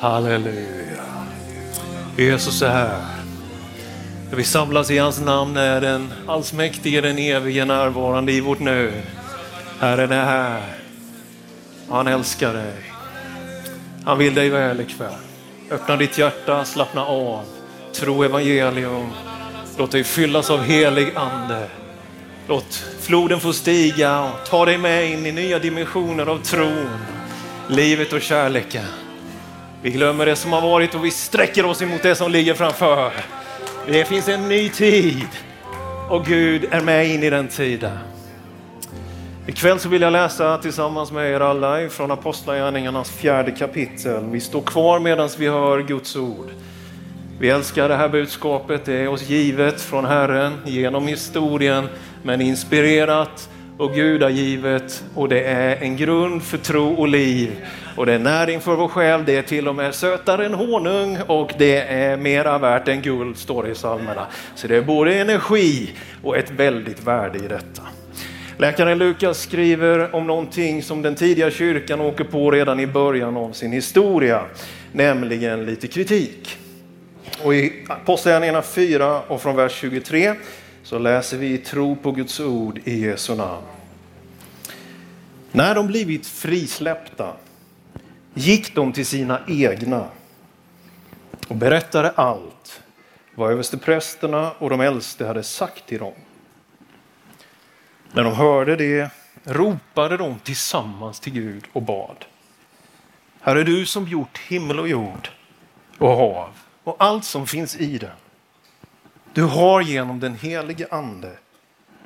Halleluja. Jesus är här. Vi samlas i hans namn är den allsmäktige, den evige närvarande i vårt nu. Herren är här. Han älskar dig. Han vill dig väl ikväll. Öppna ditt hjärta, slappna av. Tro evangelium. Låt dig fyllas av helig ande. Låt floden få stiga och ta dig med in i nya dimensioner av tron, livet och kärleken. Vi glömmer det som har varit och vi sträcker oss emot det som ligger framför. Det finns en ny tid och Gud är med in i den tiden. Ikväll så vill jag läsa tillsammans med er alla från Apostlagärningarnas fjärde kapitel. Vi står kvar medan vi hör Guds ord. Vi älskar det här budskapet, det är oss givet från Herren genom historien, men inspirerat och gudagivet och det är en grund för tro och liv. Och det är näring för vår själ, det är till och med sötare än honung och det är mera värt än guld, står det i psalmerna. Så det är både energi och ett väldigt värde i detta. Läkaren Lukas skriver om någonting som den tidiga kyrkan åker på redan i början av sin historia, nämligen lite kritik. Och i Apostlagärningarna 4 och från vers 23 så läser vi tro på Guds ord i Jesu namn. När de blivit frisläppta gick de till sina egna och berättade allt vad översteprästerna och de äldste hade sagt till dem. När de hörde det ropade de tillsammans till Gud och bad. Herre, du som gjort himmel och jord och hav och allt som finns i det. Du har genom den helige ande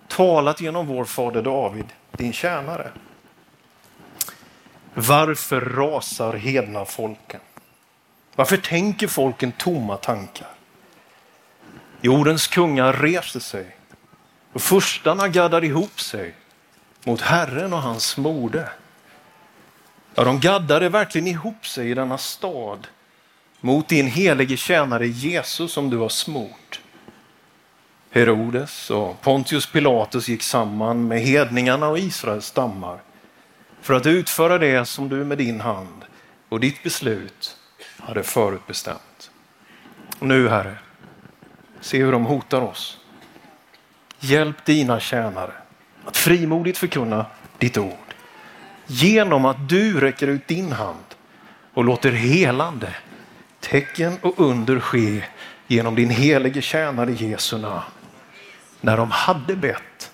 talat genom vår fader David, din tjänare. Varför rasar hedna folken? Varför tänker folken tomma tankar? Jordens kungar reser sig och furstarna gaddar ihop sig mot Herren och hans mode. Ja, de gaddade verkligen ihop sig i denna stad mot din helige tjänare Jesus som du har smort. Herodes och Pontius Pilatus gick samman med hedningarna och Israels stammar för att utföra det som du med din hand och ditt beslut hade förutbestämt. Och nu, Herre, se hur de hotar oss. Hjälp dina tjänare att frimodigt förkunna ditt ord genom att du räcker ut din hand och låter helande tecken och under ske genom din helige tjänare Jesu namn. När de hade bett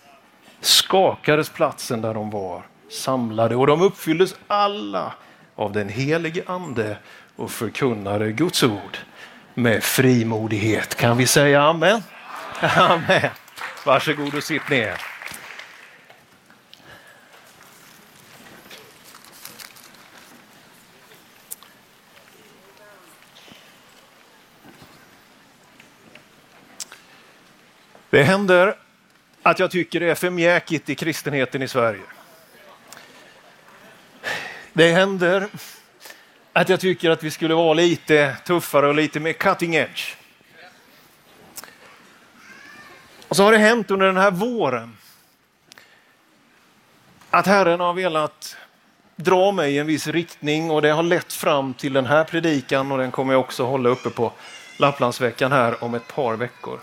skakades platsen där de var samlade och de uppfylldes alla av den helige ande och förkunnade Guds ord med frimodighet. Kan vi säga amen? Amen. Varsågod och sitt ner. Det händer att jag tycker det är för mjäkigt i kristenheten i Sverige. Det händer att jag tycker att vi skulle vara lite tuffare och lite mer cutting edge. Och så har det hänt under den här våren att Herren har velat dra mig i en viss riktning och det har lett fram till den här predikan och den kommer jag också hålla uppe på Lapplandsveckan här om ett par veckor.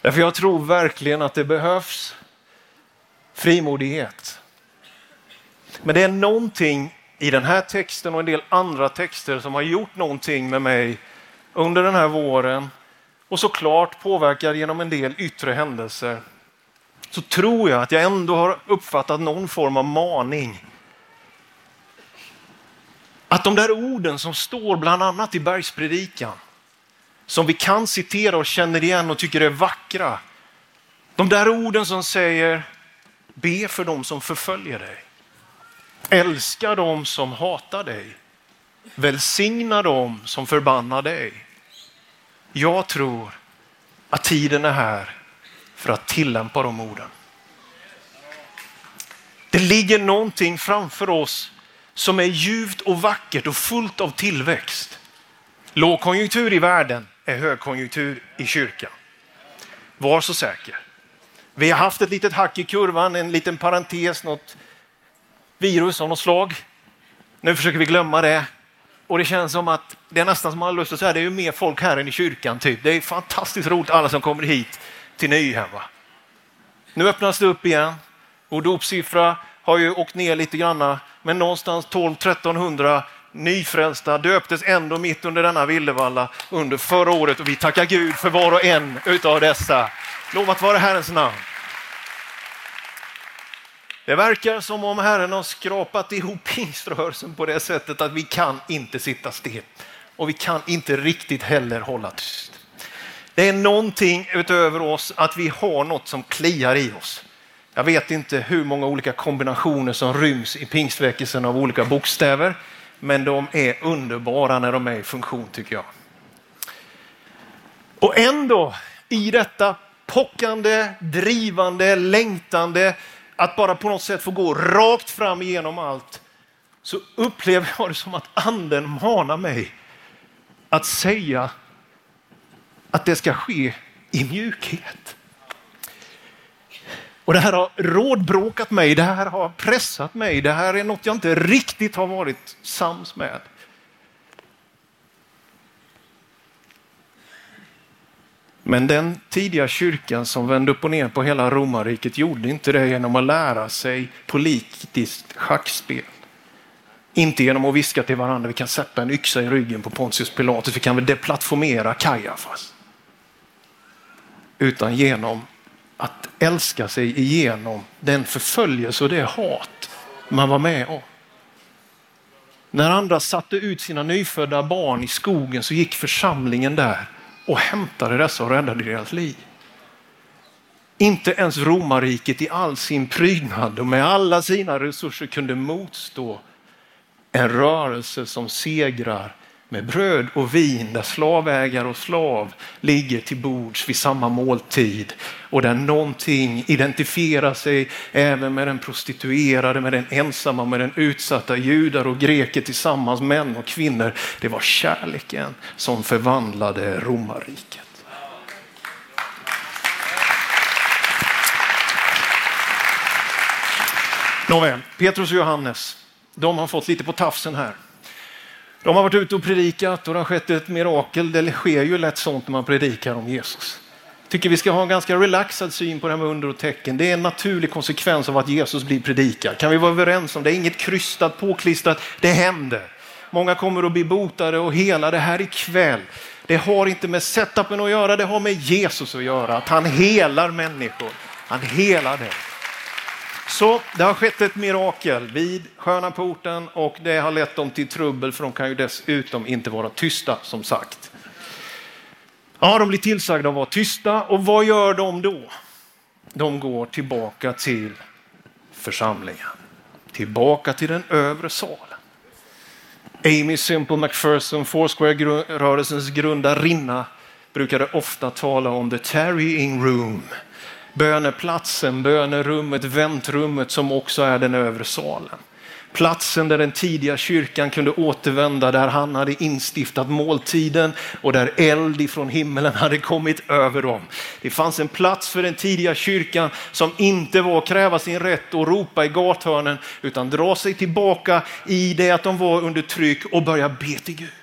Därför jag tror verkligen att det behövs frimodighet. Men det är någonting i den här texten och en del andra texter som har gjort någonting med mig under den här våren och såklart påverkar genom en del yttre händelser. Så tror jag att jag ändå har uppfattat någon form av maning. Att de där orden som står bland annat i bergspredikan som vi kan citera och känner igen och tycker är vackra. De där orden som säger be för dem som förföljer dig. Älska dem som hatar dig. Välsigna dem som förbannar dig. Jag tror att tiden är här för att tillämpa de orden. Det ligger någonting framför oss som är djupt och vackert och fullt av tillväxt. Lågkonjunktur i världen, är högkonjunktur i kyrkan. Var så säker. Vi har haft ett litet hack i kurvan, en liten parentes, något virus av något slag. Nu försöker vi glömma det. Och det känns som att det är nästan som man har lust att säga, det är ju mer folk här än i kyrkan. typ. Det är fantastiskt roligt alla som kommer hit till Nyhem. Va? Nu öppnas det upp igen. Vår dopsiffra har ju åkt ner lite granna, men någonstans 12-1300 nyfrälsta döptes ändå mitt under denna villevalla under förra året och vi tackar Gud för var och en utav dessa. Lovat vara Herrens namn. Det verkar som om Herren har skrapat ihop pingströrelsen på det sättet att vi kan inte sitta still och vi kan inte riktigt heller hålla tyst. Det är någonting utöver oss att vi har något som kliar i oss. Jag vet inte hur många olika kombinationer som ryms i pingstväckelsen av olika bokstäver, men de är underbara när de är i funktion tycker jag. Och ändå i detta pockande, drivande, längtande, att bara på något sätt få gå rakt fram igenom allt, så upplever jag det som att anden manar mig att säga att det ska ske i mjukhet. Och det här har rådbråkat mig, det här har pressat mig, det här är något jag inte riktigt har varit sams med. Men den tidiga kyrkan som vände upp och ner på hela romarriket gjorde inte det genom att lära sig politiskt schackspel. Inte genom att viska till varandra, vi kan sätta en yxa i ryggen på Pontius Pilatus, vi kan väl deplattformera Kajafas. Utan genom att älska sig igenom den förföljelse och det hat man var med om. När andra satte ut sina nyfödda barn i skogen så gick församlingen där och hämtade dessa och räddade deras liv. Inte ens romarriket i all sin prydnad och med alla sina resurser kunde motstå en rörelse som segrar med bröd och vin där slavägare och slav ligger till bords vid samma måltid och där någonting identifierar sig även med den prostituerade, med den ensamma, med den utsatta, judar och greker tillsammans, män och kvinnor. Det var kärleken som förvandlade romarriket. Nåväl, Petrus och Johannes, de har fått lite på tafsen här. De har varit ute och predikat och det har skett ett mirakel. Det sker ju lätt sånt när man predikar om Jesus. Jag tycker vi ska ha en ganska relaxad syn på det här med under och tecken. Det är en naturlig konsekvens av att Jesus blir predikad. Kan vi vara överens om det? är inget krystat, påklistrat. Det händer. Många kommer att bli botade och helade här ikväll. Det har inte med setupen att göra, det har med Jesus att göra. Att han helar människor. Han helar dig. Så det har skett ett mirakel vid Sköna porten och det har lett dem till trubbel för de kan ju dessutom inte vara tysta som sagt. Ja, de blir tillsagda att vara tysta och vad gör de då? De går tillbaka till församlingen, tillbaka till den övre salen. Amy Simple McPherson, Foursquare-rörelsens grundarinna, brukade ofta tala om the tarrying room böneplatsen, bönerummet, väntrummet som också är den övre salen. Platsen där den tidiga kyrkan kunde återvända, där han hade instiftat måltiden och där eld ifrån himmelen hade kommit över dem. Det fanns en plats för den tidiga kyrkan som inte var att kräva sin rätt och ropa i gathörnen utan dra sig tillbaka i det att de var under tryck och börja be till Gud.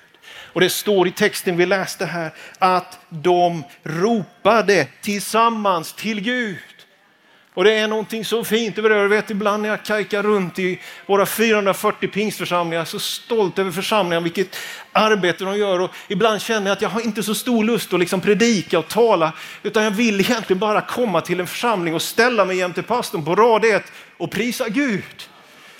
Och det står i texten vi läste här att de ropade tillsammans till Gud. Och det är någonting så fint över det. Jag vet ibland när jag kajkar runt i våra 440 pingstförsamlingar, så stolt över församlingen, vilket arbete de gör. Och ibland känner jag att jag har inte så stor lust att liksom predika och tala, utan jag vill egentligen bara komma till en församling och ställa mig jämte pastorn på rad ett och prisa Gud.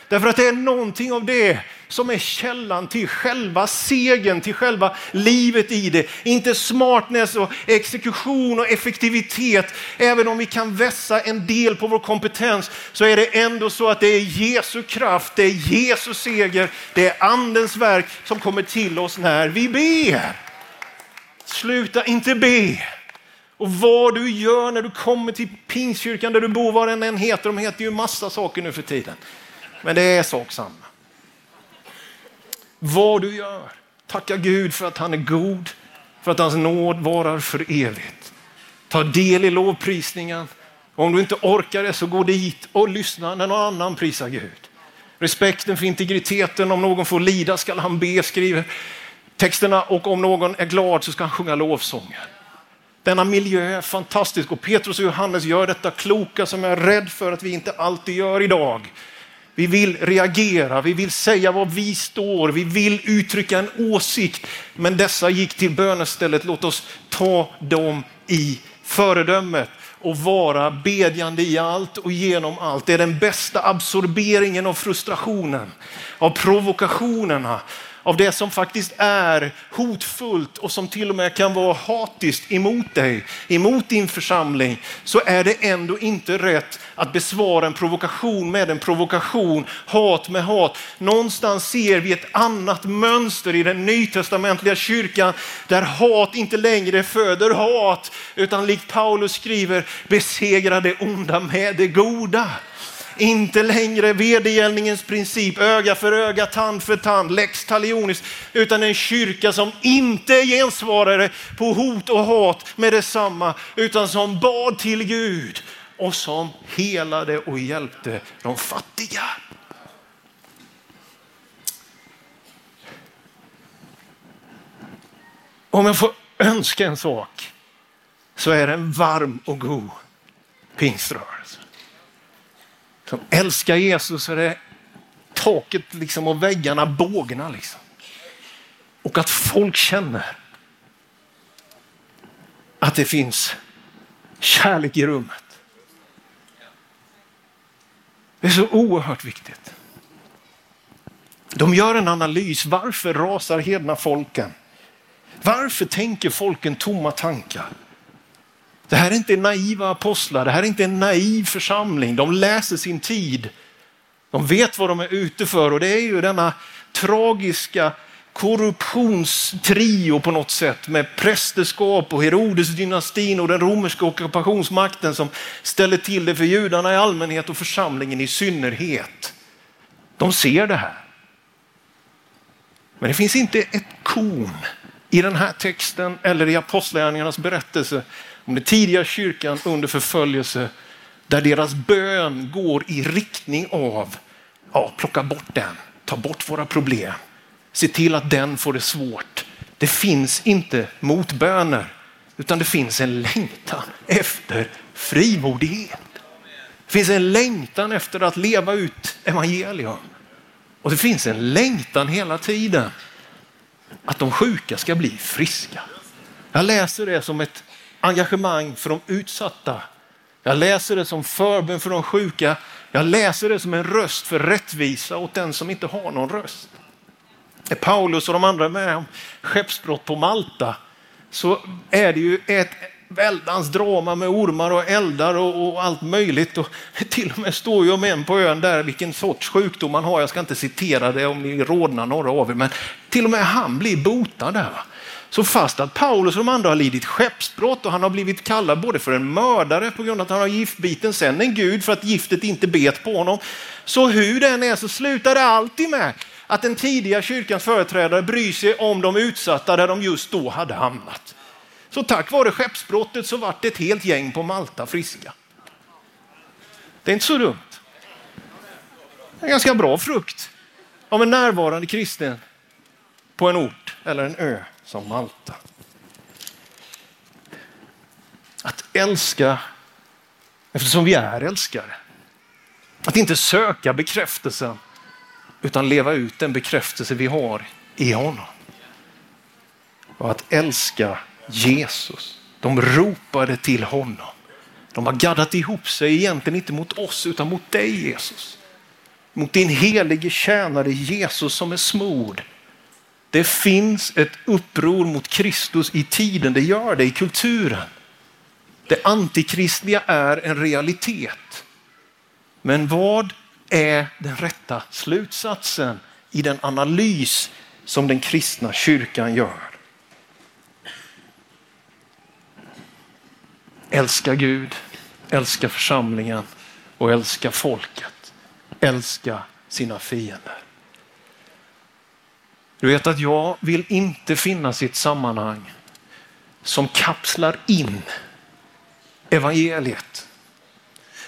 Därför att det är någonting av det som är källan till själva segern, till själva livet i det. Inte smartness och exekution och effektivitet. Även om vi kan vässa en del på vår kompetens så är det ändå så att det är Jesu kraft, det är Jesu seger, det är andens verk som kommer till oss när vi ber. Sluta inte be. Och vad du gör när du kommer till Pingstkyrkan där du bor, vad den än heter, de heter ju massa saker nu för tiden. Men det är sak samma. Vad du gör, tacka Gud för att han är god, för att hans nåd varar för evigt. Ta del i lovprisningen. Om du inte orkar det så gå dit och lyssna när någon annan prisar Gud. Respekten för integriteten, om någon får lida skall han be, skriver texterna. Och om någon är glad så ska han sjunga lovsånger. Denna miljö är fantastisk och Petrus och Johannes gör detta kloka som jag är rädd för att vi inte alltid gör idag. Vi vill reagera, vi vill säga var vi står, vi vill uttrycka en åsikt. Men dessa gick till bönestället, låt oss ta dem i föredömet och vara bedjande i allt och genom allt. Det är den bästa absorberingen av frustrationen, av provokationerna, av det som faktiskt är hotfullt och som till och med kan vara hatiskt emot dig, emot din församling, så är det ändå inte rätt att besvara en provokation med en provokation, hat med hat. Någonstans ser vi ett annat mönster i den nytestamentliga kyrkan där hat inte längre föder hat, utan likt Paulus skriver, besegra det onda med det goda. Inte längre vedergällningens princip, öga för öga, tand för tand, lex talionis, utan en kyrka som inte gensvarade på hot och hat med detsamma, utan som bad till Gud och som helade och hjälpte de fattiga. Om jag får önska en sak så är det en varm och god pingströrelse som älskar Jesus så är det taket liksom och väggarna bågna. Liksom. Och att folk känner att det finns kärlek i rummet. Det är så oerhört viktigt. De gör en analys. Varför rasar hedna folken? Varför tänker folken tomma tankar? Det här är inte naiva apostlar, det här är inte en naiv församling. De läser sin tid. De vet vad de är ute för och det är ju denna tragiska korruptionstrio på något sätt med prästerskap och Herodes-dynastin och den romerska ockupationsmakten som ställer till det för judarna i allmänhet och församlingen i synnerhet. De ser det här. Men det finns inte ett korn i den här texten eller i apostlagärningarnas berättelse om den tidiga kyrkan under förföljelse där deras bön går i riktning av, ja, plocka bort den, ta bort våra problem, se till att den får det svårt. Det finns inte motböner, utan det finns en längtan efter frimodighet. Det finns en längtan efter att leva ut evangelium. Och det finns en längtan hela tiden att de sjuka ska bli friska. Jag läser det som ett engagemang för de utsatta. Jag läser det som förbön för de sjuka. Jag läser det som en röst för rättvisa åt den som inte har någon röst. Är Paulus och de andra med om skeppsbrott på Malta så är det ju ett väldans drama med ormar och eldar och, och, allt möjligt. Och till och med står ju om en på ön där vilken sorts sjukdom han har. Jag ska inte citera det om ni rodnar några av er, men till och med han blir botad där. Så fast att Paulus och de andra har lidit skeppsbrott och han har blivit kallad både för en mördare på grund av att han har giftbiten, sen en gud för att giftet inte bet på honom. Så hur den är så slutar det alltid med att den tidiga kyrkans företrädare bryr sig om de utsatta där de just då hade hamnat. Så tack vare skeppsbrottet så vart ett helt gäng på Malta friska. Det är inte så dumt. Det är ganska bra frukt av en närvarande kristen på en ort eller en ö som Malta. Att älska eftersom vi är älskare. Att inte söka bekräftelsen utan leva ut den bekräftelse vi har i honom. Och att älska Jesus. De ropade till honom. De har gaddat ihop sig egentligen inte mot oss utan mot dig Jesus. Mot din helige tjänare Jesus som är smord det finns ett uppror mot Kristus i tiden, det gör det i kulturen. Det antikristliga är en realitet. Men vad är den rätta slutsatsen i den analys som den kristna kyrkan gör? Älska Gud, älska församlingen och älska folket. Älska sina fiender. Du vet att jag vill inte finnas i ett sammanhang som kapslar in evangeliet.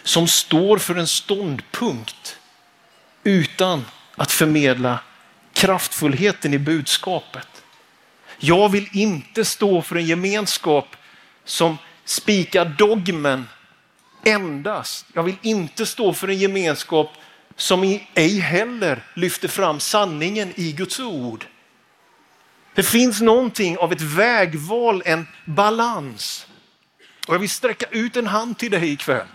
Som står för en ståndpunkt utan att förmedla kraftfullheten i budskapet. Jag vill inte stå för en gemenskap som spika dogmen endast. Jag vill inte stå för en gemenskap som ej heller lyfter fram sanningen i Guds ord. Det finns någonting av ett vägval, en balans. Och jag vill sträcka ut en hand till dig ikväll.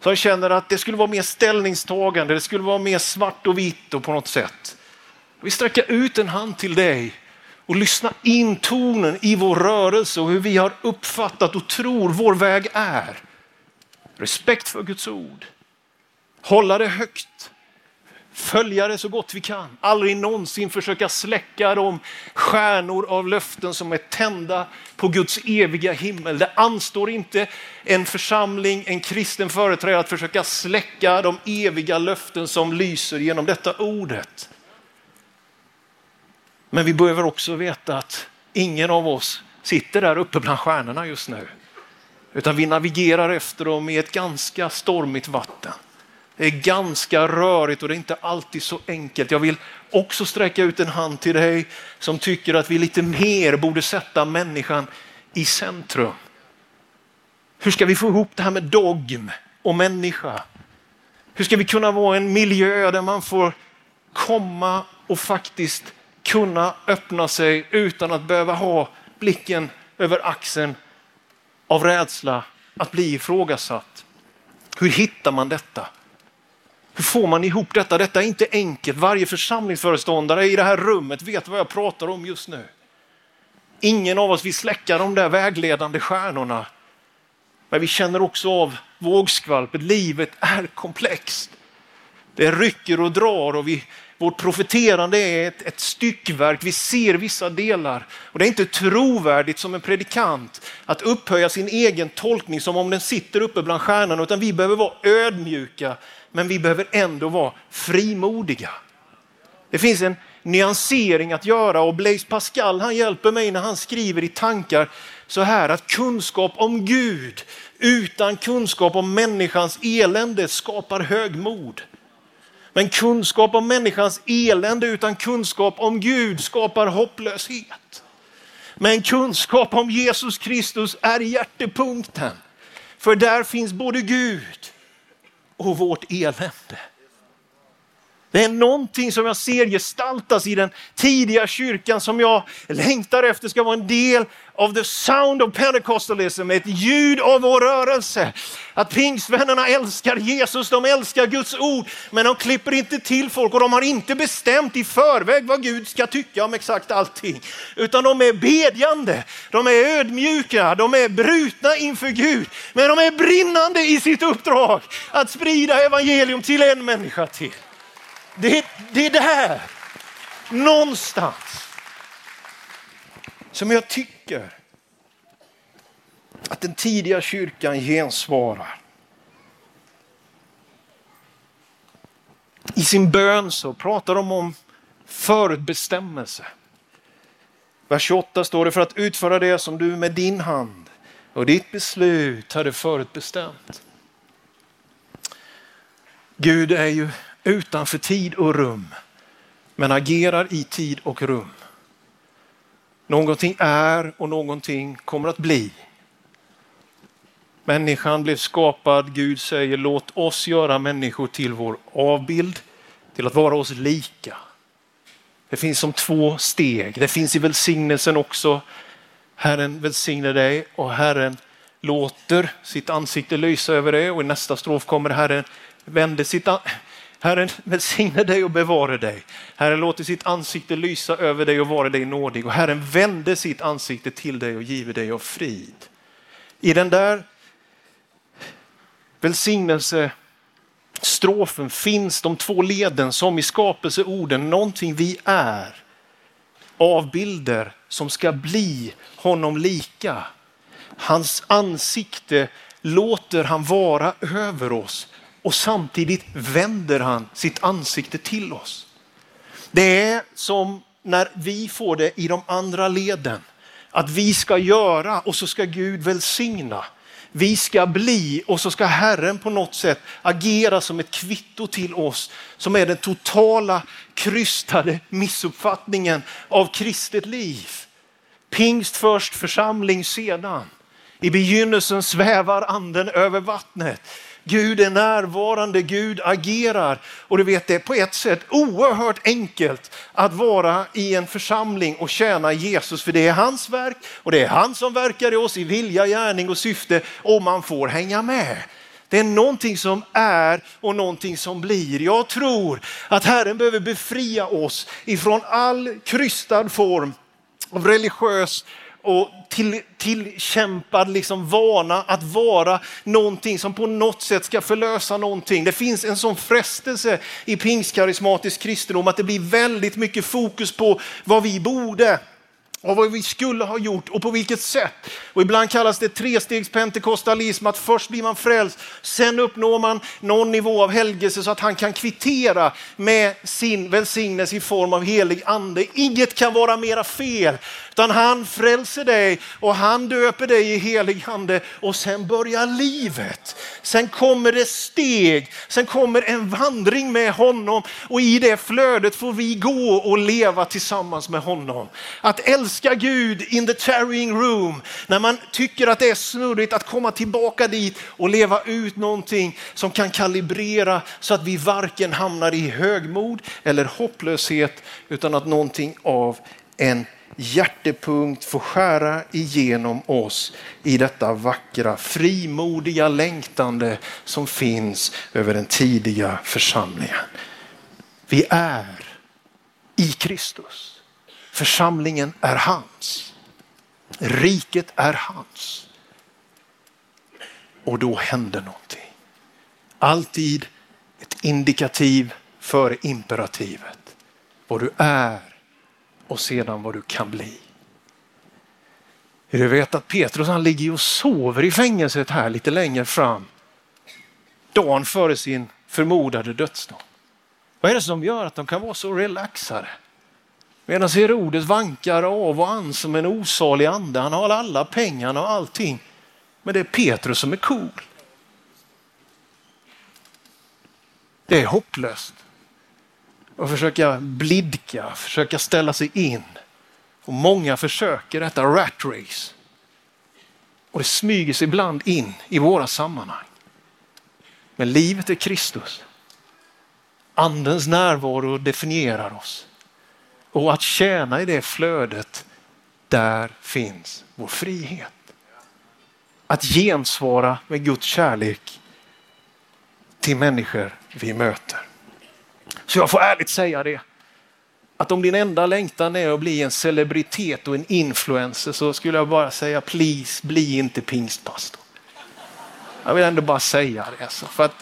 Så jag känner att det skulle vara mer ställningstagande, det skulle vara mer svart och vitt och på något sätt. Jag vill sträcka ut en hand till dig och lyssna in tonen i vår rörelse och hur vi har uppfattat och tror vår väg är. Respekt för Guds ord. Hålla det högt. Följa det så gott vi kan. Aldrig någonsin försöka släcka de stjärnor av löften som är tända på Guds eviga himmel. Det anstår inte en församling, en kristen företrädare att försöka släcka de eviga löften som lyser genom detta ordet. Men vi behöver också veta att ingen av oss sitter där uppe bland stjärnorna just nu. Utan vi navigerar efter dem i ett ganska stormigt vatten. Det är ganska rörigt och det är inte alltid så enkelt. Jag vill också sträcka ut en hand till dig som tycker att vi lite mer borde sätta människan i centrum. Hur ska vi få ihop det här med dogm och människa? Hur ska vi kunna vara en miljö där man får komma och faktiskt kunna öppna sig utan att behöva ha blicken över axeln av rädsla att bli ifrågasatt. Hur hittar man detta? Hur får man ihop detta? Detta är inte enkelt. Varje församlingsföreståndare i det här rummet vet vad jag pratar om just nu. Ingen av oss vill släcka de där vägledande stjärnorna. Men vi känner också av vågskvalpet. Livet är komplext. Det rycker och drar och vi vårt profeterande är ett, ett styckverk, vi ser vissa delar. Och det är inte trovärdigt som en predikant att upphöja sin egen tolkning som om den sitter uppe bland stjärnorna, utan vi behöver vara ödmjuka, men vi behöver ändå vara frimodiga. Det finns en nyansering att göra och Blaise Pascal han hjälper mig när han skriver i tankar så här att kunskap om Gud utan kunskap om människans elände skapar högmod. Men kunskap om människans elände utan kunskap om Gud skapar hopplöshet. Men kunskap om Jesus Kristus är hjärtepunkten. För där finns både Gud och vårt elände. Det är någonting som jag ser gestaltas i den tidiga kyrkan som jag längtar efter ska vara en del av the sound of Pentecostalism, ett ljud av vår rörelse. Att pingstvännerna älskar Jesus, de älskar Guds ord, men de klipper inte till folk och de har inte bestämt i förväg vad Gud ska tycka om exakt allting. Utan de är bedjande, de är ödmjuka, de är brutna inför Gud, men de är brinnande i sitt uppdrag att sprida evangelium till en människa till. Det, det är där, någonstans, som jag tycker att den tidiga kyrkan gensvarar. I sin bön så pratar de om förutbestämmelse. Vers 28 står det för att utföra det som du med din hand och ditt beslut hade förutbestämt. Gud är ju utanför tid och rum, men agerar i tid och rum. Någonting är och någonting kommer att bli. Människan blev skapad, Gud säger låt oss göra människor till vår avbild, till att vara oss lika. Det finns som två steg. Det finns i välsignelsen också. Herren välsigne dig och Herren låter sitt ansikte lysa över dig och i nästa strof kommer Herren vände sitt ansikte Herren välsigne dig och bevare dig. Herren låter sitt ansikte lysa över dig och vara dig nådig. Och Herren vände sitt ansikte till dig och giver dig av frid. I den där välsignelsestrofen finns de två leden som i skapelseorden, någonting vi är. Avbilder som ska bli honom lika. Hans ansikte låter han vara över oss och samtidigt vänder han sitt ansikte till oss. Det är som när vi får det i de andra leden. Att vi ska göra och så ska Gud välsigna. vi ska bli och så ska Herren på något sätt agera som ett kvitto till oss som är den totala krystade missuppfattningen av kristet liv. Pingst först, församling sedan. I begynnelsen svävar anden över vattnet. Gud är närvarande, Gud agerar. Och du vet, det är på ett sätt oerhört enkelt att vara i en församling och tjäna Jesus, för det är hans verk och det är han som verkar i oss i vilja, gärning och syfte och man får hänga med. Det är någonting som är och någonting som blir. Jag tror att Herren behöver befria oss ifrån all krystad form av religiös och till, tillkämpad liksom vana att vara någonting som på något sätt ska förlösa någonting. Det finns en sån frestelse i pingstkarismatisk kristendom att det blir väldigt mycket fokus på vad vi borde och vad vi skulle ha gjort och på vilket sätt. Och ibland kallas det trestegspentekostalism, att först blir man frälst, sen uppnår man någon nivå av helgelse så att han kan kvittera med sin välsignelse i form av helig ande. Inget kan vara mera fel, utan han frälser dig och han döper dig i helig ande och sen börjar livet. Sen kommer det steg, sen kommer en vandring med honom och i det flödet får vi gå och leva tillsammans med honom. Att älska Gud in the tarrying room, när man tycker att det är snurrigt att komma tillbaka dit och leva ut någonting som kan kalibrera så att vi varken hamnar i högmod eller hopplöshet utan att någonting av en hjärtepunkt få skära igenom oss i detta vackra, frimodiga längtande som finns över den tidiga församlingen. Vi är i Kristus. Församlingen är hans. Riket är hans. Och då händer någonting. Alltid ett indikativ före imperativet. Vad du är och sedan vad du kan bli. Du vet att Petrus han ligger och sover i fängelset här lite längre fram. Dagen före sin förmodade dödsdag. Vad är det som gör att de kan vara så relaxade? Medan Herodes vankar av och an som en osalig ande. Han har alla pengarna och allting. Men det är Petrus som är cool. Det är hopplöst och försöka blidka, försöka ställa sig in. Och många försöker detta rat race. Och det smyger sig ibland in i våra sammanhang. Men livet är Kristus. Andens närvaro definierar oss. Och att tjäna i det flödet, där finns vår frihet. Att gensvara med Guds kärlek till människor vi möter. Så jag får ärligt säga det. Att om din enda längtan är att bli en celebritet och en influencer så skulle jag bara säga please, bli inte pingstpastor. Jag vill ändå bara säga det. Alltså, för att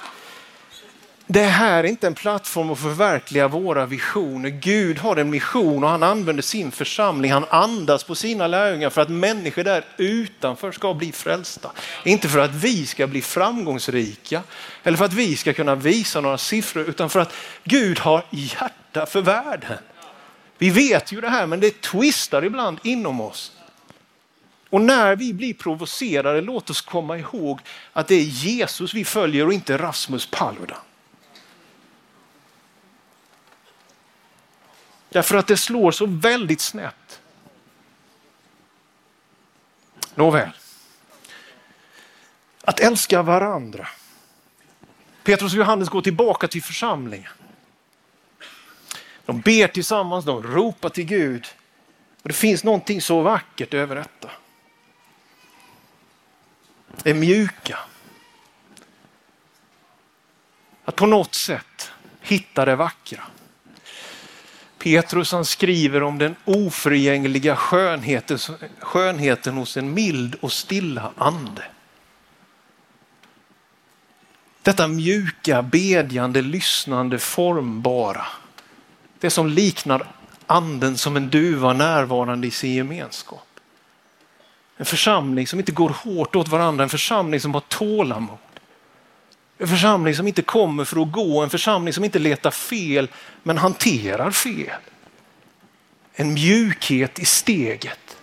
det här är inte en plattform att förverkliga våra visioner. Gud har en mission och han använder sin församling. Han andas på sina lärjungar för att människor där utanför ska bli frälsta. Inte för att vi ska bli framgångsrika eller för att vi ska kunna visa några siffror utan för att Gud har hjärta för världen. Vi vet ju det här men det twistar ibland inom oss. Och när vi blir provocerade, låt oss komma ihåg att det är Jesus vi följer och inte Rasmus Paludan. Därför att det slår så väldigt snett. Nåväl. Att älska varandra. Petrus och Johannes går tillbaka till församlingen. De ber tillsammans, de ropar till Gud. Och Det finns någonting så vackert över detta. Det är mjuka. Att på något sätt hitta det vackra. Petrus han skriver om den oförgängliga skönheten, skönheten hos en mild och stilla ande. Detta mjuka, bedjande, lyssnande, formbara. Det som liknar anden som en duva närvarande i sin gemenskap. En församling som inte går hårt åt varandra, en församling som har tålamod. En församling som inte kommer för att gå, en församling som inte letar fel men hanterar fel. En mjukhet i steget.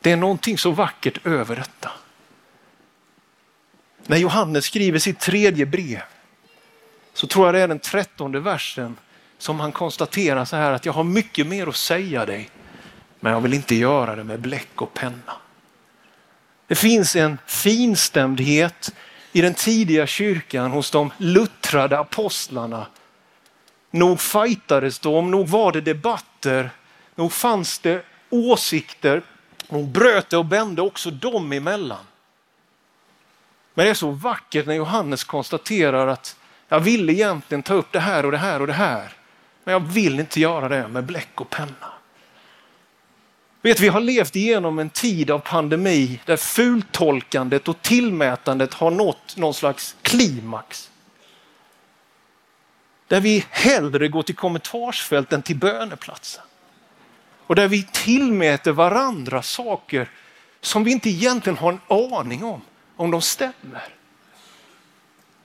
Det är någonting så vackert över detta. När Johannes skriver sitt tredje brev så tror jag det är den trettonde versen som han konstaterar så här att jag har mycket mer att säga dig, men jag vill inte göra det med bläck och penna. Det finns en finstämdhet i den tidiga kyrkan hos de luttrade apostlarna. Nog fightades de, nog var det debatter, nog fanns det åsikter, nog bröt det och bände också dem emellan. Men det är så vackert när Johannes konstaterar att jag ville egentligen ta upp det här och det här och det här. Men jag vill inte göra det med bläck och penna. Vet, vi har levt igenom en tid av pandemi där fultolkandet och tillmätandet har nått någon slags klimax. Där vi hellre går till kommentarsfält än till böneplatsen. Och där vi tillmäter varandra saker som vi inte egentligen har en aning om, om de stämmer.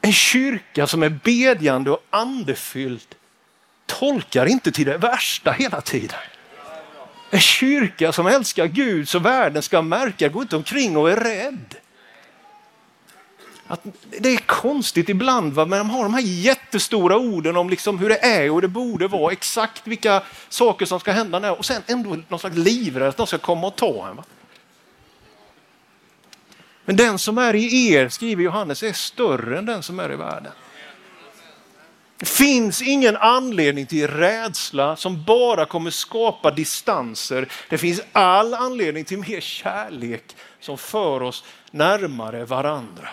En kyrka som är bedjande och andefylld tolkar inte till det värsta hela tiden. En kyrka som älskar Gud så världen ska märka, går inte omkring och är rädd. Att det är konstigt ibland, va? men de har de här jättestora orden om liksom hur det är och hur det borde vara, exakt vilka saker som ska hända när och sen ändå någon slags livrädd att de ska komma och ta en. Va? Men den som är i er, skriver Johannes, är större än den som är i världen. Det finns ingen anledning till rädsla som bara kommer skapa distanser. Det finns all anledning till mer kärlek som för oss närmare varandra.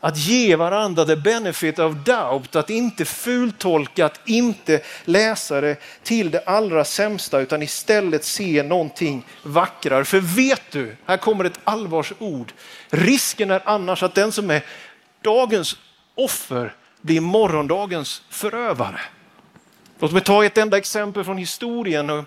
Att ge varandra the benefit of doubt, att inte fultolka, att inte läsa det till det allra sämsta utan istället se någonting vackrare. För vet du, här kommer ett allvarsord, risken är annars att den som är dagens offer blir morgondagens förövare. Låt mig ta ett enda exempel från historien.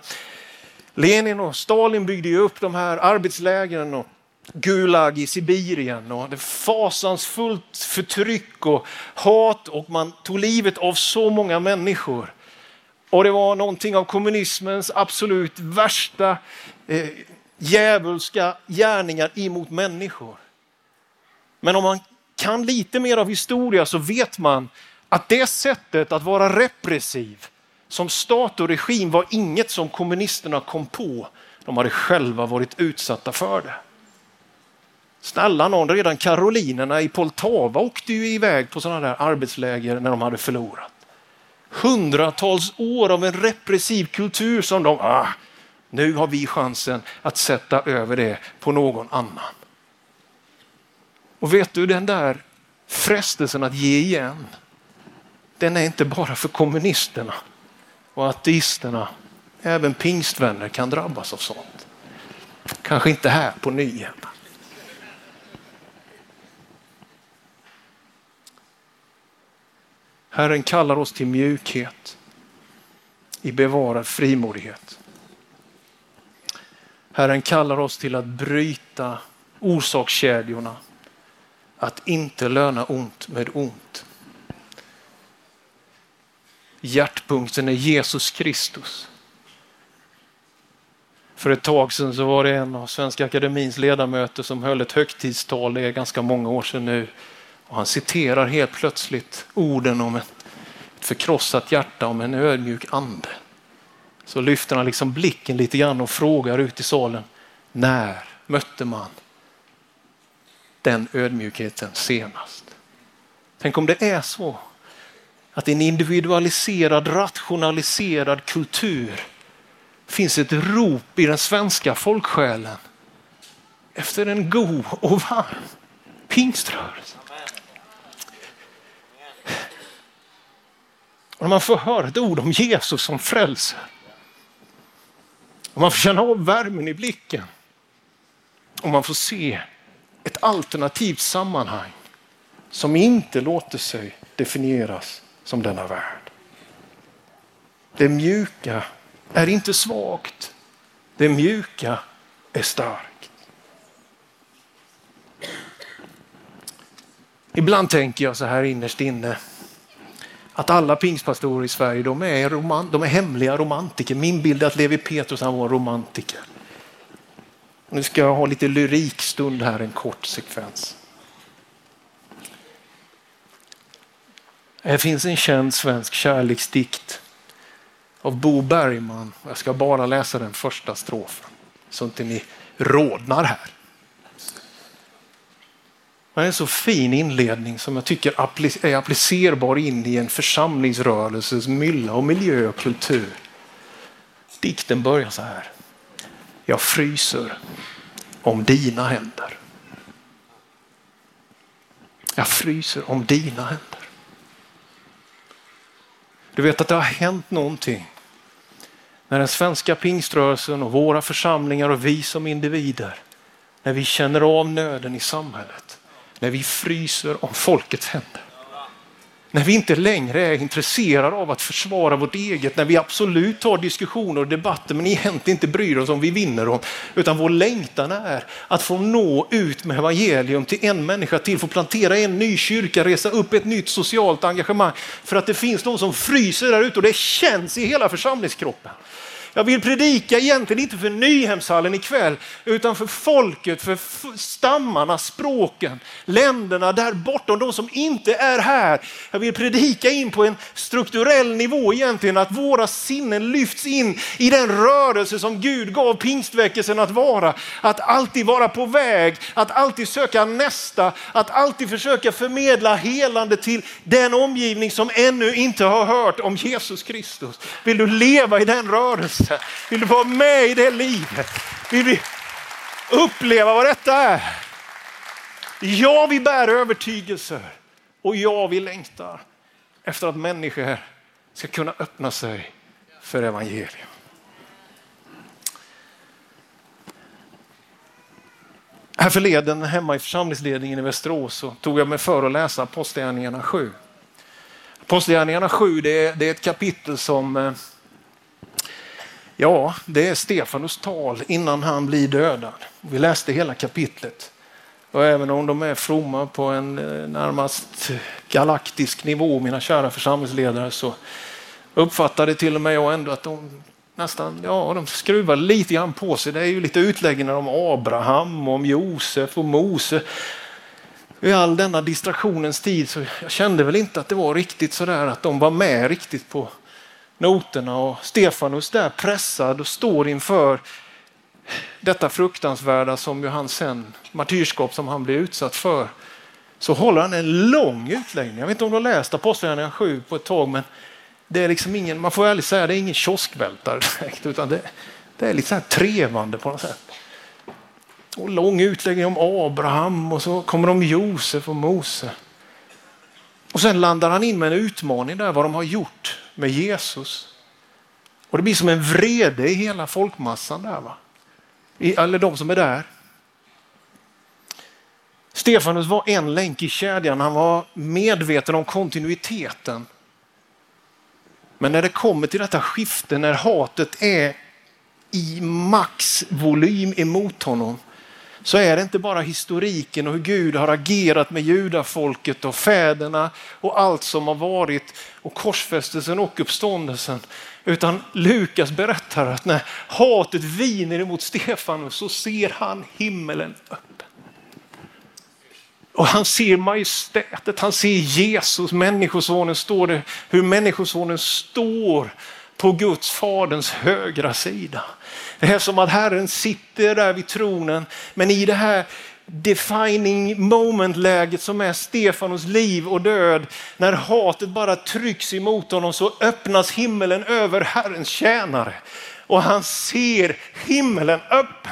Lenin och Stalin byggde ju upp de här arbetslägren och Gulag i Sibirien och det fasansfullt förtryck och hat och man tog livet av så många människor. Och det var någonting av kommunismens absolut värsta eh, djävulska gärningar emot människor. Men om man kan lite mer av historia så vet man att det sättet att vara repressiv som stat och regim var inget som kommunisterna kom på. De hade själva varit utsatta för det. Snälla någon, redan karolinerna i Poltava åkte ju iväg på sådana där arbetsläger när de hade förlorat. Hundratals år av en repressiv kultur som de, ah, nu har vi chansen att sätta över det på någon annan. Och vet du, den där frestelsen att ge igen, den är inte bara för kommunisterna och ateisterna. Även pingstvänner kan drabbas av sånt. Kanske inte här på nyheterna. Herren kallar oss till mjukhet i bevarad frimodighet. Herren kallar oss till att bryta orsakskedjorna att inte löna ont med ont. Hjärtpunkten är Jesus Kristus. För ett tag sedan så var det en av Svenska Akademins ledamöter som höll ett högtidstal, det är ganska många år sedan nu. Och han citerar helt plötsligt orden om ett förkrossat hjärta, om en ödmjuk ande. Så lyfter han liksom blicken lite grann och frågar ut i salen, när mötte man den ödmjukheten senast. Tänk om det är så att i en individualiserad, rationaliserad kultur finns ett rop i den svenska folksjälen efter en god och varm pingströrelse. Och när man får höra ett ord om Jesus som frälser och man får känna av värmen i blicken och man får se ett alternativt sammanhang som inte låter sig definieras som denna värld. Det mjuka är inte svagt. Det mjuka är starkt. Ibland tänker jag så här innerst inne att alla pingstpastorer i Sverige de är, roman, de är hemliga romantiker. Min bild är att Levi Petrus han var romantiker. Nu ska jag ha lite lyrikstund här, en kort sekvens. Här finns en känd svensk kärleksdikt av Bo Bergman. Jag ska bara läsa den första strofen så inte ni rodnar här. Det är en så fin inledning som jag tycker är applicerbar in i en församlingsrörelses mylla och miljö och kultur. Dikten börjar så här. Jag fryser om dina händer. Jag fryser om dina händer. Du vet att det har hänt någonting när den svenska pingströrelsen och våra församlingar och vi som individer, när vi känner av nöden i samhället, när vi fryser om folkets händer. När vi inte längre är intresserade av att försvara vårt eget, när vi absolut tar diskussioner och debatter men egentligen inte bryr oss om vi vinner dem. Utan vår längtan är att få nå ut med evangelium till en människa till, få plantera en ny kyrka, resa upp ett nytt socialt engagemang. För att det finns de som fryser där ute och det känns i hela församlingskroppen. Jag vill predika egentligen inte för Nyhemshallen ikväll, utan för folket, för stammarna, språken, länderna där bortom, de som inte är här. Jag vill predika in på en strukturell nivå egentligen, att våra sinnen lyfts in i den rörelse som Gud gav pingstväckelsen att vara. Att alltid vara på väg, att alltid söka nästa, att alltid försöka förmedla helande till den omgivning som ännu inte har hört om Jesus Kristus. Vill du leva i den rörelsen? Rörelse? Vill du vara med i det livet? Vill vi uppleva vad detta är? Ja, vi bär övertygelser och ja, vi längtar efter att människor ska kunna öppna sig för evangelium. Här förleden hemma i församlingsledningen i Västerås så tog jag mig för att läsa Apostlagärningarna 7. Apostlagärningarna 7 det är, det är ett kapitel som eh, Ja, det är Stefanus tal innan han blir dödad. Vi läste hela kapitlet. Och även om de är fromma på en eh, närmast galaktisk nivå, mina kära församlingsledare, så uppfattade till och med jag ändå att de nästan, ja, de skruvar lite grann på sig. Det är ju lite utläggningar om Abraham, om Josef och Mose. I all denna distraktionens tid så jag kände väl inte att det var riktigt sådär att de var med riktigt på noterna och Stefanus där pressad och står inför detta fruktansvärda som ju han sen, martyrskap som han blir utsatt för. Så håller han en lång utläggning. Jag vet inte om du har läst Apostlagärningarna 7 på ett tag, men det är liksom ingen, man får ärligt säga, det är ingen kioskvältare direkt, utan det, det är lite så här trevande på något sätt. Och lång utläggning om Abraham och så kommer de Josef och Mose. Och sen landar han in med en utmaning där, vad de har gjort med Jesus. Och det blir som en vrede i hela folkmassan där. Va? I, alla de som är där. Stefanus var en länk i kedjan. Han var medveten om kontinuiteten. Men när det kommer till detta skifte, när hatet är i maxvolym emot honom, så är det inte bara historiken och hur Gud har agerat med judafolket och fäderna och allt som har varit och korsfästelsen och uppståndelsen. Utan Lukas berättar att när hatet viner emot Stefanus så ser han himmelen öppen. Och han ser majestätet, han ser Jesus, människosonen, står det, hur människosonen står på Guds faderns högra sida. Det är som att Herren sitter där vid tronen, men i det här defining moment-läget som är Stefanos liv och död, när hatet bara trycks emot honom så öppnas himmelen över Herrens tjänare och han ser himmelen öppen.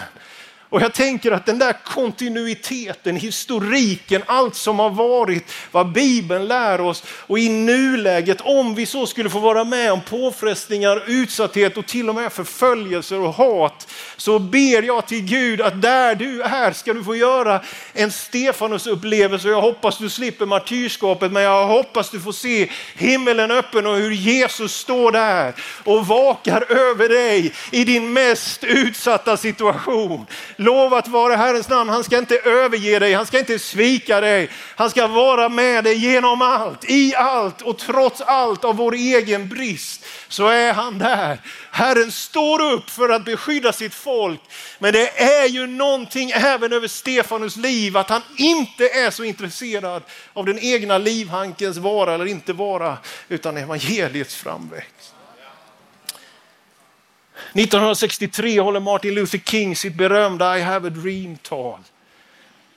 Och jag tänker att den där kontinuiteten, historiken, allt som har varit, vad Bibeln lär oss och i nuläget, om vi så skulle få vara med om påfrestningar, utsatthet och till och med förföljelser och hat, så ber jag till Gud att där du är ska du få göra en Stefanus upplevelse. Jag hoppas du slipper martyrskapet, men jag hoppas du får se himmelen öppen och hur Jesus står där och vakar över dig i din mest utsatta situation. Lovat vara Herrens namn. Han ska inte överge dig, han ska inte svika dig. Han ska vara med dig genom allt, i allt och trots allt av vår egen brist så är han där. Herren står upp för att beskydda sitt folk. Men det är ju någonting även över Stefanus liv att han inte är så intresserad av den egna livhankens vara eller inte vara utan evangeliets framväxt. 1963 håller Martin Luther King sitt berömda I have a dream-tal.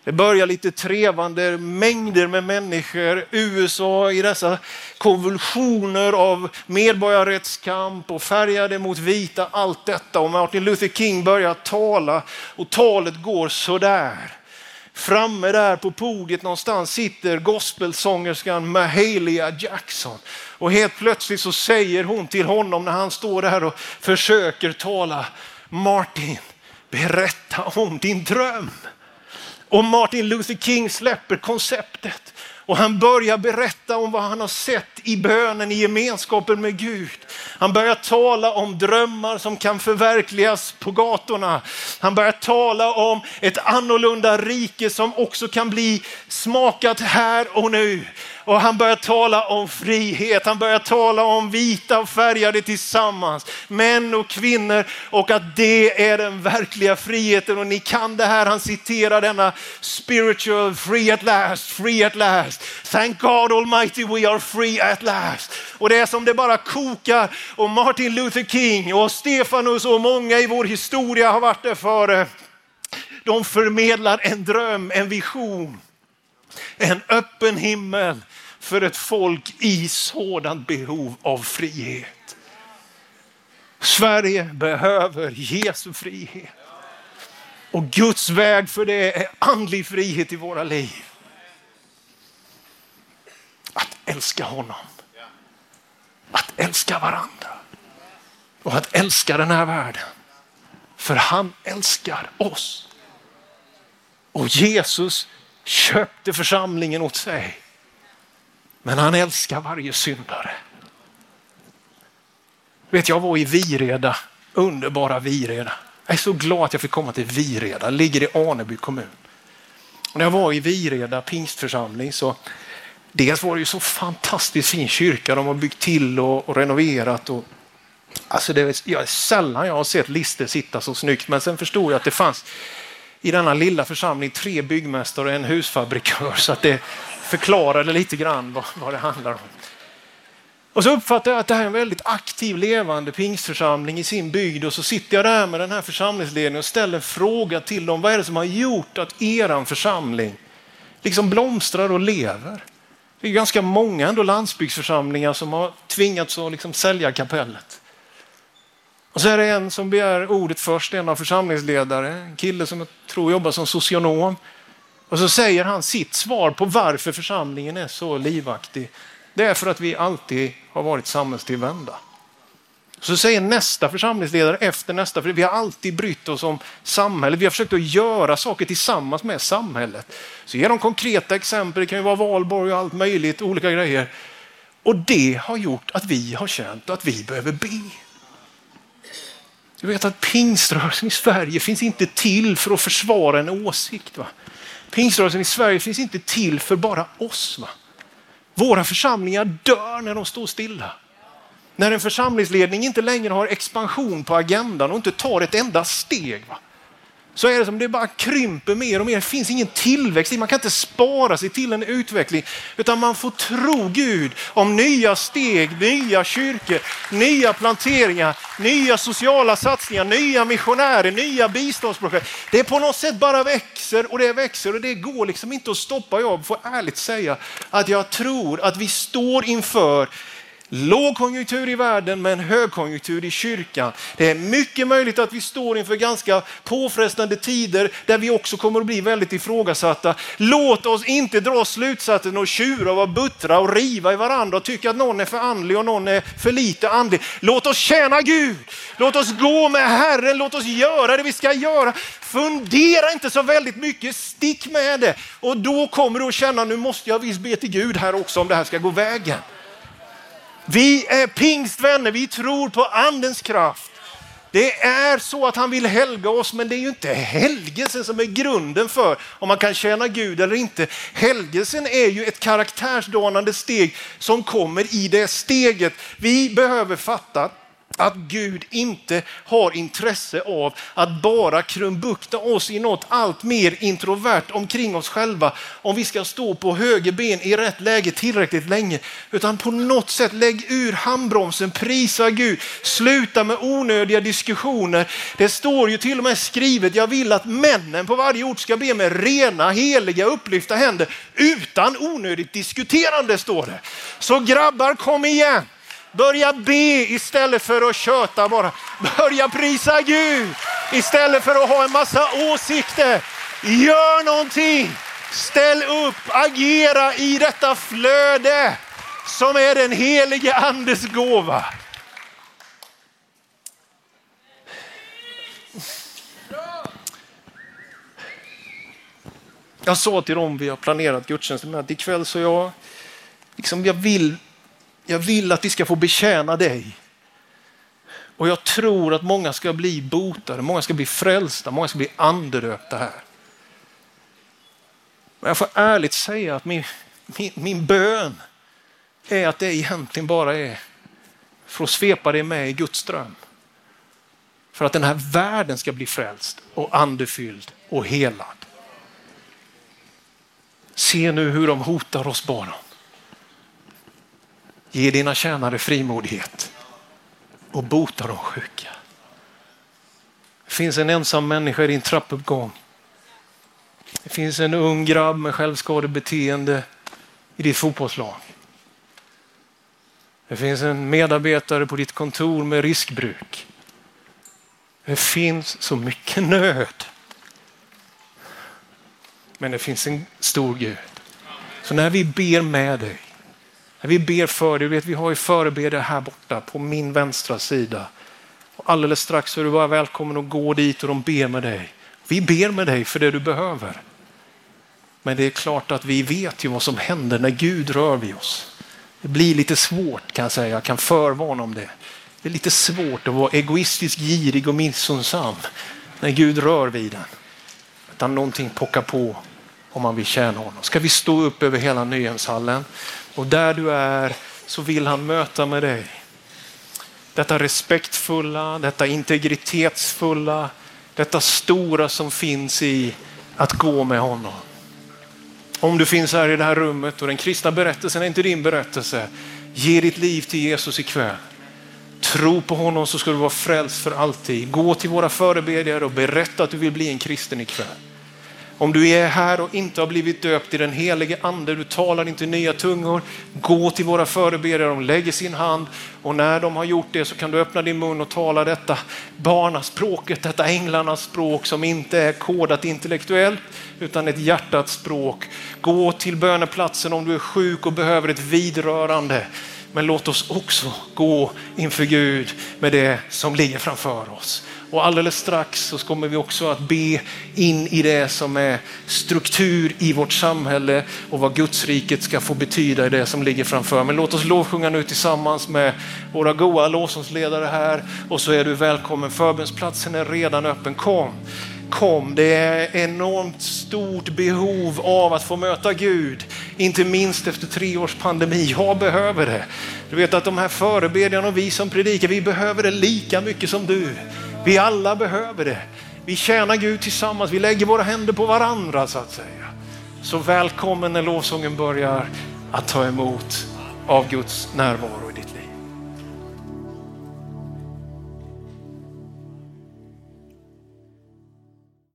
Det börjar lite trevande, mängder med människor, USA i dessa konvulsioner av medborgarrättskamp och färgade mot vita, allt detta. Och Martin Luther King börjar tala och talet går sådär. Framme där på podiet någonstans sitter gospelsångerskan Mahalia Jackson. Och helt plötsligt så säger hon till honom när han står där och försöker tala, Martin, berätta om din dröm. Och Martin Luther King släpper konceptet och han börjar berätta om vad han har sett i bönen, i gemenskapen med Gud. Han börjar tala om drömmar som kan förverkligas på gatorna. Han börjar tala om ett annorlunda rike som också kan bli smakat här och nu. Och han börjar tala om frihet, han börjar tala om vita och färgade tillsammans, män och kvinnor och att det är den verkliga friheten. Och ni kan det här, han citerar denna spiritual free at last, free at last. Thank God Almighty we are free at last. Och det är som det bara kokar och Martin Luther King och Stefanus och många i vår historia har varit där före. De förmedlar en dröm, en vision, en öppen himmel för ett folk i sådant behov av frihet. Sverige behöver Jesu frihet. Och Guds väg för det är andlig frihet i våra liv. Att älska honom. Att älska varandra. Och att älska den här världen. För han älskar oss. Och Jesus köpte församlingen åt sig. Men han älskar varje syndare. Vet jag var i Vireda, underbara Vireda. Jag är så glad att jag fick komma till Vireda, ligger i Aneby kommun. Och när jag var i Vireda pingstförsamling så dels var det ju så fantastiskt fin kyrka de har byggt till och, och renoverat. Och, alltså det är, jag, sällan jag har sett lister sitta så snyggt men sen förstod jag att det fanns i denna lilla församling tre byggmästare och en husfabrikör så att det, förklarade lite grann vad, vad det handlar om. Och så uppfattar jag att det här är en väldigt aktiv, levande pingstförsamling i sin bygd och så sitter jag där med den här församlingsledningen och ställer en fråga till dem. Vad är det som har gjort att eran församling liksom blomstrar och lever? Det är ganska många ändå landsbygdsförsamlingar som har tvingats att liksom sälja kapellet. Och så är det en som begär ordet först, en av församlingsledare, en kille som jag tror jobbar som socionom. Och så säger han sitt svar på varför församlingen är så livaktig. Det är för att vi alltid har varit samhällstillvända. Så säger nästa församlingsledare efter nästa, för vi har alltid brytt oss om samhället. Vi har försökt att göra saker tillsammans med samhället. Så ger de konkreta exempel, det kan ju vara valborg och allt möjligt, olika grejer. Och det har gjort att vi har känt att vi behöver be. Du vet att pingströrelsen i Sverige finns inte till för att försvara en åsikt. Va? Pingströrelsen i Sverige finns inte till för bara oss. Va? Våra församlingar dör när de står stilla. När en församlingsledning inte längre har expansion på agendan och inte tar ett enda steg. Va? så är det som det bara krymper mer och mer. Det finns ingen tillväxt. Man kan inte spara sig till en utveckling utan man får tro Gud om nya steg, nya kyrkor, nya planteringar, nya sociala satsningar, nya missionärer, nya biståndsprojekt. Det på något sätt bara växer och det växer och det går liksom inte att stoppa. Jag får ärligt säga att jag tror att vi står inför lågkonjunktur i världen men högkonjunktur i kyrkan. Det är mycket möjligt att vi står inför ganska påfrestande tider där vi också kommer att bli väldigt ifrågasatta. Låt oss inte dra slutsatsen och tjura och vara buttra och riva i varandra och tycka att någon är för andlig och någon är för lite andlig. Låt oss tjäna Gud. Låt oss gå med Herren. Låt oss göra det vi ska göra. Fundera inte så väldigt mycket, stick med det. Och då kommer du att känna, nu måste jag visst be till Gud här också om det här ska gå vägen. Vi är pingstvänner, vi tror på andens kraft. Det är så att han vill helga oss, men det är ju inte helgelsen som är grunden för om man kan tjäna Gud eller inte. Helgelsen är ju ett karaktärsdanande steg som kommer i det steget. Vi behöver fatta att Gud inte har intresse av att bara krumbukta oss i något allt mer introvert omkring oss själva om vi ska stå på höger ben i rätt läge tillräckligt länge. Utan på något sätt lägg ur handbromsen, prisa Gud, sluta med onödiga diskussioner. Det står ju till och med skrivet, jag vill att männen på varje ort ska be med rena, heliga, upplyfta händer utan onödigt diskuterande står det. Så grabbar kom igen. Börja be istället för att köta bara. Börja prisa Gud istället för att ha en massa åsikter. Gör någonting. Ställ upp, agera i detta flöde som är den helige andes gåva. Jag sa till dem vi har planerat gudstjänsten med att ikväll så jag, liksom jag vill jag vill att vi ska få betjäna dig. Och jag tror att många ska bli botade, många ska bli frälsta, många ska bli andedöpta här. Men jag får ärligt säga att min, min, min bön är att det egentligen bara är för att svepa dig med i Guds dröm. För att den här världen ska bli frälst och andefylld och helad. Se nu hur de hotar oss bara. Ge dina tjänare frimodighet och bota de sjuka. Det finns en ensam människa i din trappuppgång. Det finns en ung grabb med självskadebeteende i ditt fotbollslag. Det finns en medarbetare på ditt kontor med riskbruk. Det finns så mycket nöd. Men det finns en stor Gud. Så när vi ber med dig vi ber för dig, vet, vi har ju förebedjare här borta på min vänstra sida. Och alldeles strax är du bara välkommen att gå dit och de ber med dig. Vi ber med dig för det du behöver. Men det är klart att vi vet ju vad som händer när Gud rör vid oss. Det blir lite svårt kan jag säga, jag kan förvarna om det. Det är lite svårt att vara egoistisk, girig och missunnsam när Gud rör vid en. Utan någonting pockar på om man vill tjäna honom. Ska vi stå upp över hela Nyhemshallen? Och där du är så vill han möta med dig. Detta respektfulla, detta integritetsfulla, detta stora som finns i att gå med honom. Om du finns här i det här rummet och den kristna berättelsen är inte din berättelse, ge ditt liv till Jesus ikväll. Tro på honom så ska du vara frälst för alltid. Gå till våra förebedjare och berätta att du vill bli en kristen ikväll. Om du är här och inte har blivit döpt i den helige ande, du talar inte nya tungor, gå till våra förebedjare, de lägger sin hand och när de har gjort det så kan du öppna din mun och tala detta barnaspråket, detta änglarnas språk som inte är kodat intellektuellt utan ett hjärtats språk. Gå till böneplatsen om du är sjuk och behöver ett vidrörande. Men låt oss också gå inför Gud med det som ligger framför oss. Och alldeles strax så kommer vi också att be in i det som är struktur i vårt samhälle och vad Guds riket ska få betyda i det som ligger framför. Men låt oss lovsjunga nu tillsammans med våra goa lovsångsledare här och så är du välkommen. Förbönsplatsen är redan öppen. Kom! kom. Det är enormt stort behov av att få möta Gud, inte minst efter tre års pandemi. Jag behöver det. Du vet att de här förebedjarna och vi som predikar, vi behöver det lika mycket som du. Vi alla behöver det. Vi tjänar Gud tillsammans, vi lägger våra händer på varandra så att säga. Så välkommen när lovsången börjar att ta emot av Guds närvaro.